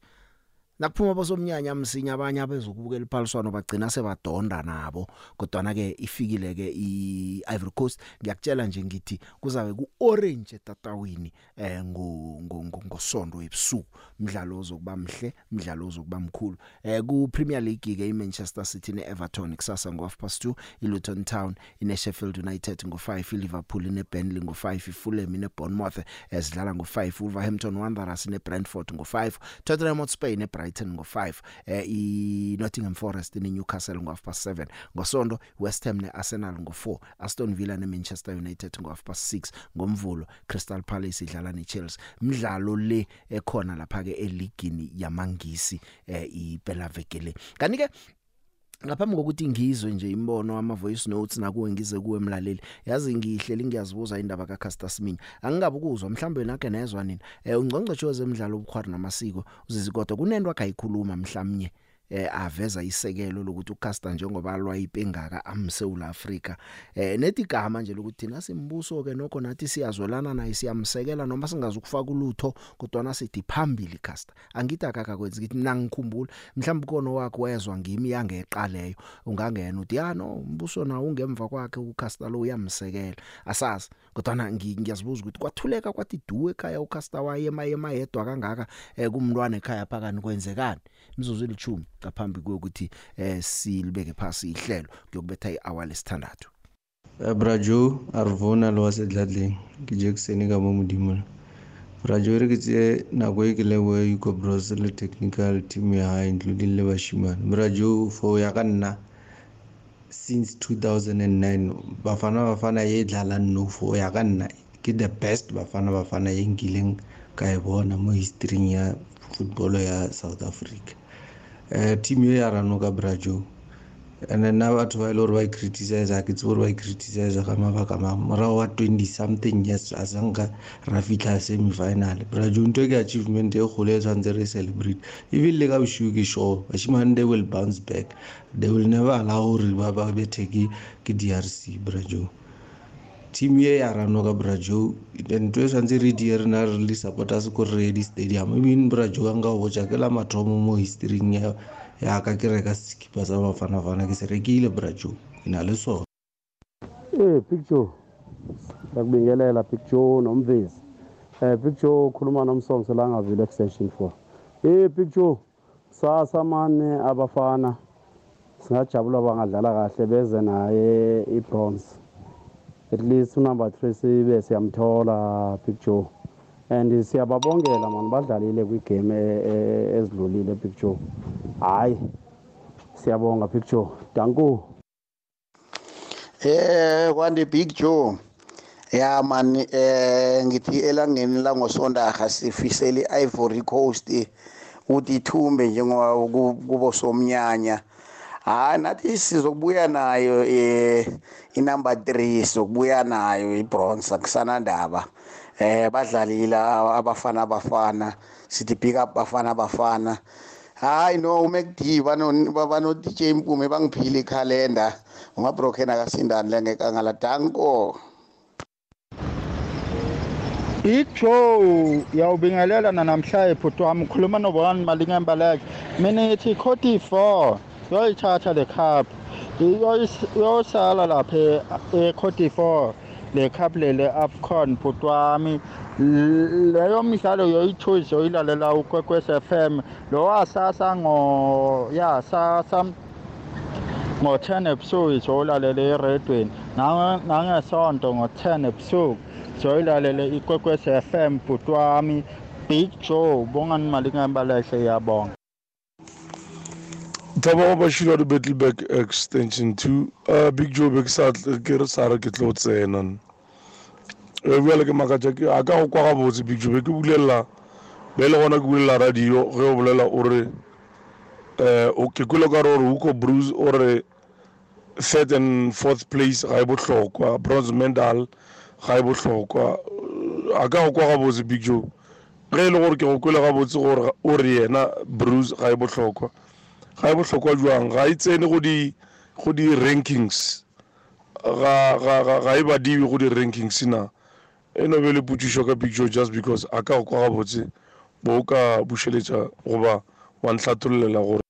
Nakuphuma bosomnyanya msinya abanye abezokubukela iphaliswano bagcina sebadonda nabo kodwa na ke ifikile ke iIvory Coast. Ngiyakutshela nje ngithi kuzabe kuorange etatawini eh ngo ngosonto ebusuku. Umdlalo ozokuba mhle umdlalo ozokuba mkhulu. Eh ku Premier League ke iManchester City neEverton kusasa ngo half past 2 iLuton Town ineSheffield United ngo 5 iLiverpool neBurnley ngo 5 iFulham neBournemouth ezidlala ngo 5 Wolverhampton Wanderers neBrentford ngo 5 Tottenham Hotspur neBrighton ngo 5 eh iNottingham Forest neNewcastle ngo half past 7 ngosonto West Ham neArsenal ngo 4 Aston Villa neManchester United ngo half past 6 ngomvulo Crystal Palace idlala neChelsea. Umdlalo le ekhona lapha ke eligini yamangisi eh iphela vekele kanike ngaphambi kokuthi ngizwe nje imbono ama voice notes nakuwe ngize kuwe emlaleli yazi ngihleli ngiyazibuza indaba ka Caster Semenya. Angingabe ukuzwa mhlambe nake nezwa nini eh ungcongqotho wezemidlalo obukhwari namasiko uzizikodwa kunento akayikhuluma mhlawumnye. Eh aveza isekelo lokuthi uCaster njengoba alwa ipengaka amseula Africa eh nethi igama nje lokuthi thina simbuso ke nokho nathi siyazwelana naye siyamsekela noma singazukufaka ulutho kodwa nasithi phambili Caster. Angithi akaka kwenza ngithi nangikhumbula mhlawumbe kono wakho wezwa ngimi yangeqaleyo ungangena uthi ya no umbuso na ungemva kwakhe uCaster lo uyamsekela. Asazi kodwa ngiyazibuza ukuthi kwathuleka kwathi duwe ekhaya uCaster waye emaye mayedwa kangaka eh kumntwana ekhaya phakani kwenzekani? Imizuzu elithumi ngaphambi kokuthi eh silibeke phasi ihlelo kuyokubetha ihour lesithandathu. Brajo Arvona lo wasedladleng ke je kuseni ka mo modimo Brajo re ke tse nako e ke leboe Bros le technical team ya ha including le bashimane. Brajo for ya ka nna since 2009 bafana bafana ye dlalang no for ya ka nna ke the best bafana bafana ye nkileng ka e bona mo historing ya football ya South Africa. eh team yo ya ranoka Brajo and then batho ba e le gore ba criticize ke tse gore ba criticize ka mabaka ma morago wa 20 something years a sanka ra fitlha semi final Brajo nto ke achievement e kgolo e tshwanetse re celebrate. Even le ka boshiu ke sure bashimane they will bounce back. They will never allow gore ba ba bethe ke ke DRC Brajo team ye ya ranoka Brajo nto e tshwantse re die rena re le supporters ko ready stadium even Brajo ka nka go botsa ke la mathomo mo history ya ya ka ke reka sekipa sa bafanafana ke se rekile Brajo. Ke na le sona. Eh picture ngakubingelela picture nomvezi. Eh picture ukhuluma nomsongs la ngavile extension 4 eh picture sasa mane abafana. Singajabula bangadlala kahle beze naye ibronze. At least unumber 3 sibe siyamthola picture. And siyababongela mani badlalile kwigame ezidlulile picture. Hayi siyabonga picture. Danku Eh kwande Big Joe ya man eh ngithi elangeni la ngosondaga sifisele iVory Coast uthi ithumbe njengoba kubo somnyanya. Hayi nathi sizokubuya nayo eh inumber 3 sokubuya nayo ibronze kusana ndaba eh badlalile abafana abafana sithi pick up bafana bafana. Hayi no uMcD bano bano DJ Mpume bangiphile ikhalenda ungabroken akasindani lengekangala danko Ijo yawubingelela namhlanje bhuti wami ukhuluma nobani malingemba lakhe mina ngithi Cote d'Ivoire yoyithatha le cup yosala lapha eCote d'Ivoire le cup lele AFCON bhuti wami leyo midlalo yoyi-choose yoyilalela ukwekwez FM lo wasasa ngo ya sasa ngo-10 ebusuku izolalela eredweni nangesonto ngo-10 ebusuku zoyilalele ikwekwez FM bhuti wami big joe bongani malingembalehle iyabonga thaba wa bashilo di battleback extension 2 uh, big joe be ke re sa re ke tlo tsena. Bjale ke makatša ke a ka go kwa gabotse big joe ke bulelela be le gona ke bulelela radio ge o bolela o re um ke kwele ka re gore huko bruce o re third and fourth place ga e botlhokwa bronze medal ga e botlhokwa a ka go kwa gabotse big joe ge e le gore ke go kwele gabotse gore o re yena bruce ga e bohlokwa ga e botlhokwa jwang? Ga e tsene go di-rankings ga e badiwe go di rankings na. E no be le putsišo ka picture just because a ka go kwa gabotse bo o ka bušeletša goba wanihlathululela gore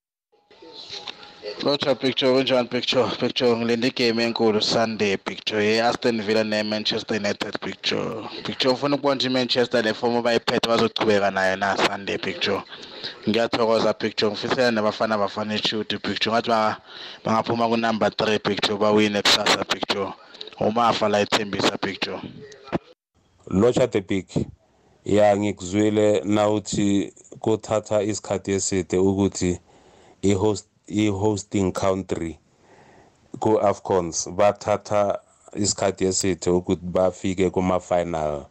Locha picture kunjani picture picture ngilinde igame enkulu Sunday picture ye-Aston Villa ne-Manchester United picture. Picture ufuna ukubona ukuthi i-Manchester le fomu bayiphethe bazochubeka nayo na Sunday picture? Ngiyathokoza picture ngifisela nabafana bafana ishuti picture. Ngathi ba- bangaphuma kunumber 3 picture bawine kusasa picture. Umafa la ithembisa picture. Lotsha the big ya ngikuzwile nawuthi kuthatha isikhathi eside ukuthi i-host i-hosting country ku-afcons bathatha isikhathi eside ukuthi bafike kuma-final.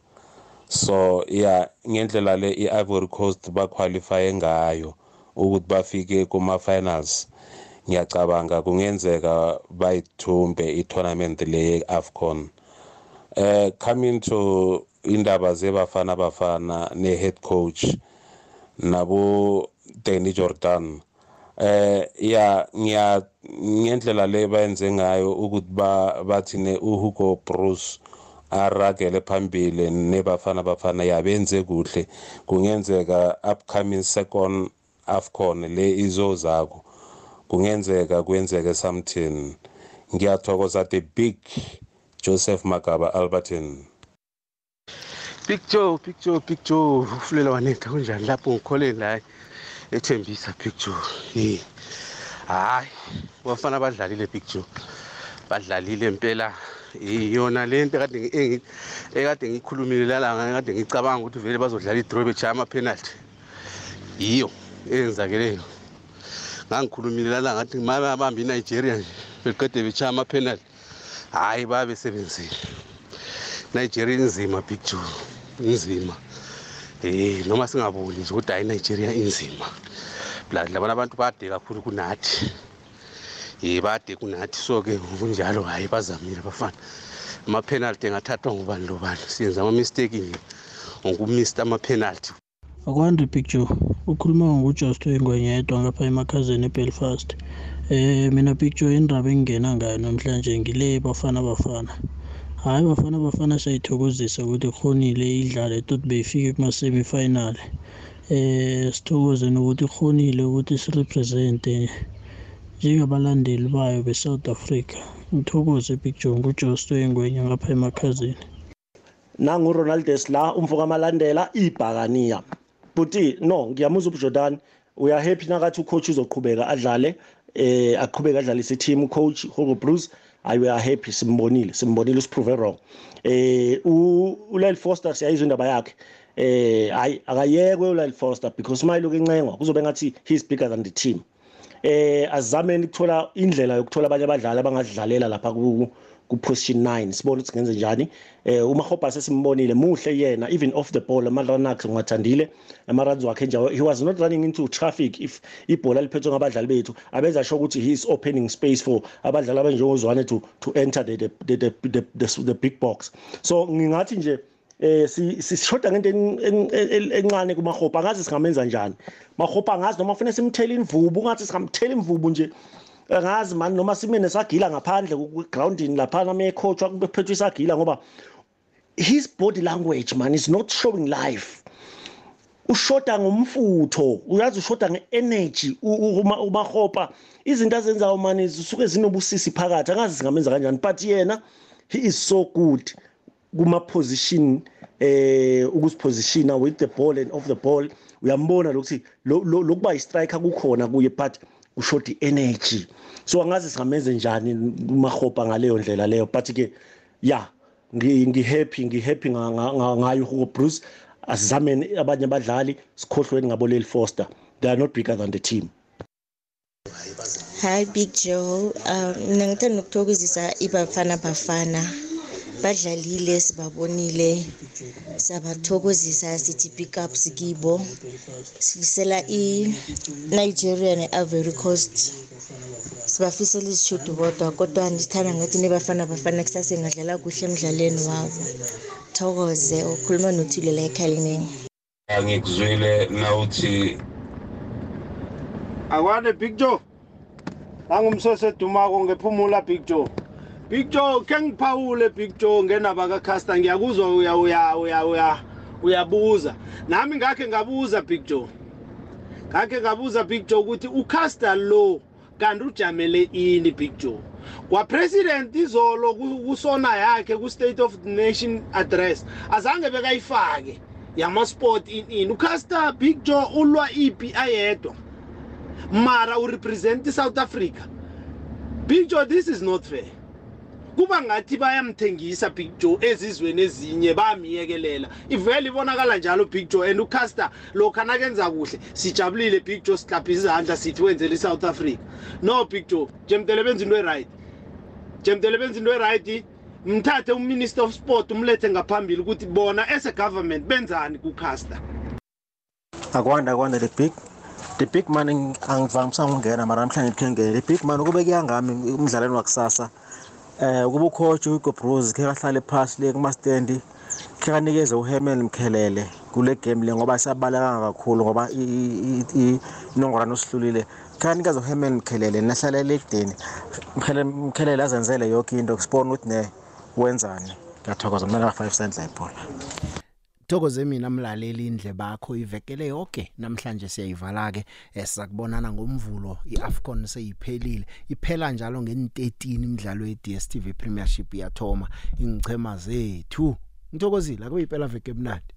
So ya ngendlela le i-ivory coast baqualifye ngayo ukuthi bafike kuma-finals. Ngiyacabanga kungenzeka bayithumbe i-tournament le ye-afcon. Eh coming to indaba zebafana bafana ne-head coach nabo Danny Jordan eh ya ngiya ngendlela le bayenze ngayo ukuthi ba bathi ne uHugo Bruce aragele phambili nebafana bafana yabenze kuhle. Kungenzeka upcoming second afcon le izozako kungenzeka kwenzeke something. Ngiyathokoza the big joseph magaba alberton picture picture picture ufulela wanetha kunjani? Lapho ngikholeni la ethembisa picture eh hayi bafana badlalile picture badlalile impela. Yona lento kade ekade ngikhulumile lalanga kade ngicabanga ukuthi vele bazodlala i-draw bejaya ama-penalty yiyo eyenzakeleyo ngangikhulumile lalanga ngathi ma babambe inigeria nje beqede bechaya ama-penalty hhayi babesebenzile nigeria inzima picture inzima. Um noma singaboni nje ukuthi hayi nigeria inzima. Plus labona abantu bade kakhulu kunathi. Um bade kunathi so-ke kunjalo hhayi bazamile bafana ama-penalty engathathwa ngubani lobani siyenza ama-mistake nje. Ngokumista ama-penalty akwandi picture ukhuluma ngokujosto ingwenyedwa ngapha emakhazeni ebelfast. Um mina picture indaba engingena ngayo namhlanje ngile bafana bafana. Hhayi bafana bafana siyayithokozisa ukuthi ikhonile idlale tot beyifike kuma-semifinal. Um sithokoze nokuthi ikhonile ukuthi sirepresente njengabalandeli bayo be-south africa. Ngithokoze picture ngujosto engwenya ngapha emakhazeni. Nanguronaldes la umfoka amalandela ibhakaniya. Buti no ngiyamuzwa ubujordan uyahappy nakathi ucoach uzoqhubeka adlale eh aqhubeke adlalise team coach Hugo Bruce. Ayi uyahappy simbonile simbonile usiprove wrong. Eh uLyle Foster siyayizwa indaba yakhe. Eh hayi akayekwe uLyle Foster because uma iloku encengwa kuzobe ngathi he's bigger than the team. Eh azameni ukuthola indlela yokuthola abanye abadlali abangadlalela lapha ku ku-position 9 sibone ukuthi singenze njani. Eh uma Hopa sesimbonile muhle yena even off the ball amadlana akhe ngiwathandile. Amaruns wakhe nje he was not running into traffic if ibhola liphethwe ngabadlali bethu. Abenza sure ukuthi he is opening space for abadlali abanjengozwane to to enter the the the, the, the, the, the big box. So ngingathi nje eh sishoda ngento en- en- encane kumahopa angazi singamenza njani. Mahopa angazi noma ufuna simthele imvubu ungathi singamthela imvubu nje. Angazi mani noma sime nesagila ngaphandle ku-groundini laphana uma ekhotshwa kube phethwe isagila ngoba his body language man is not showing life. Ushoda ngomfutho uyazi ushoda nge-energy u- u- uma umahopa izinto azenzayo mani zisuke zinobusisi phakathi angazi zingamenza kanjani but yena he is so good kuma-position eh ukusipositiona with the ball and off the ball. Uyambona lokuthi lo- lo- lokuba yi-striker kukhona kuye but ushoda i-energy so angazi singamenze njani umahopa ngaleyo ndlela leyo but ke ya ngi- ngi-happy ngi-happy nga- nga- nga- ngayo Hugo Bruce asizameni abanye abadlali sikhohlweni ngabo Lil Foster they are not bigger than the team Hi Big Joe. Um mina ngithanda ukuthokozisa ibafana bafana. Badlalile sibabonile. Siyabathokozisa sithi pick up sikibo. Sifisela i Nigeria ne Ivory Coast. Sibafisela isishudu bodwa kodwa ngithanda ngathi nebafana bafana kusasa ngadlala kuhle emidlalweni wabo. Thokoze ukhuluma nothile la eKhaleni. ngikuzwile nawuthi akwande big joe nangumsosedumako ngephumula big joe big joe ke ngiphawule big joe ngendaba kacaster ngiyakuzwa uya uya uya uya uyabuza. Nami ngakhe ngabuza big joe. Ngakhe ngabuza big joe ukuthi ucaster lo kanti ujamele ini big joe? Kwapresident izolo ku- kusona yakhe ku-state of the nation address. Azange bekayifake yamasport in in. Ucaster big joe ulwa ipi ayedwa? Mara urepresent i-south africa. Big joe this is not fair. Kuba ngathi bayamthengisa big joe ezizweni ezinye bamyekelela ivele ibonakala njalo big joe and ucaster lokhu anakenza kuhle sijabulile big joe sihlapha izandla sithi wenzela i-south africa. No big joe jemdele benza into e-right. Jemdele benza into e-right mthathe uminister of sport umlethe ngaphambili ukuthi bona as a government benzani kucaster. Akwanda akwanda the big the big man ing- angivamisanga ukungena mara namhlanje khe ngene. The big man kube kuyangami umdlalweni wakusasa eh kuba ucoach uHugo Bruce khe kahlale phasi le kumastendi khe kanikeze uHerman Mkhelele kule game le ngoba sabaleka kakhulu ngoba i- i- i- inongorano sihlulile khe kanikeze uHerman Mkhelele nahlala elegdeni Mkhelele Mkhelele azenzele yonke into kusibona ukuthi ne wenzani. Ngiyathokoza mina ka 5 cents la ibhola. Thokoze mina mlaleli indle bakho ivekele yonke namhlanje siyayivala ke esakubonana ngomvulo. iAfcon seyiphelile. Iphela njalo nge13 imidlalo yeDStv Premiership yathoma. Ingchema zethu. Ngithokozile akuyiphela veke mnandi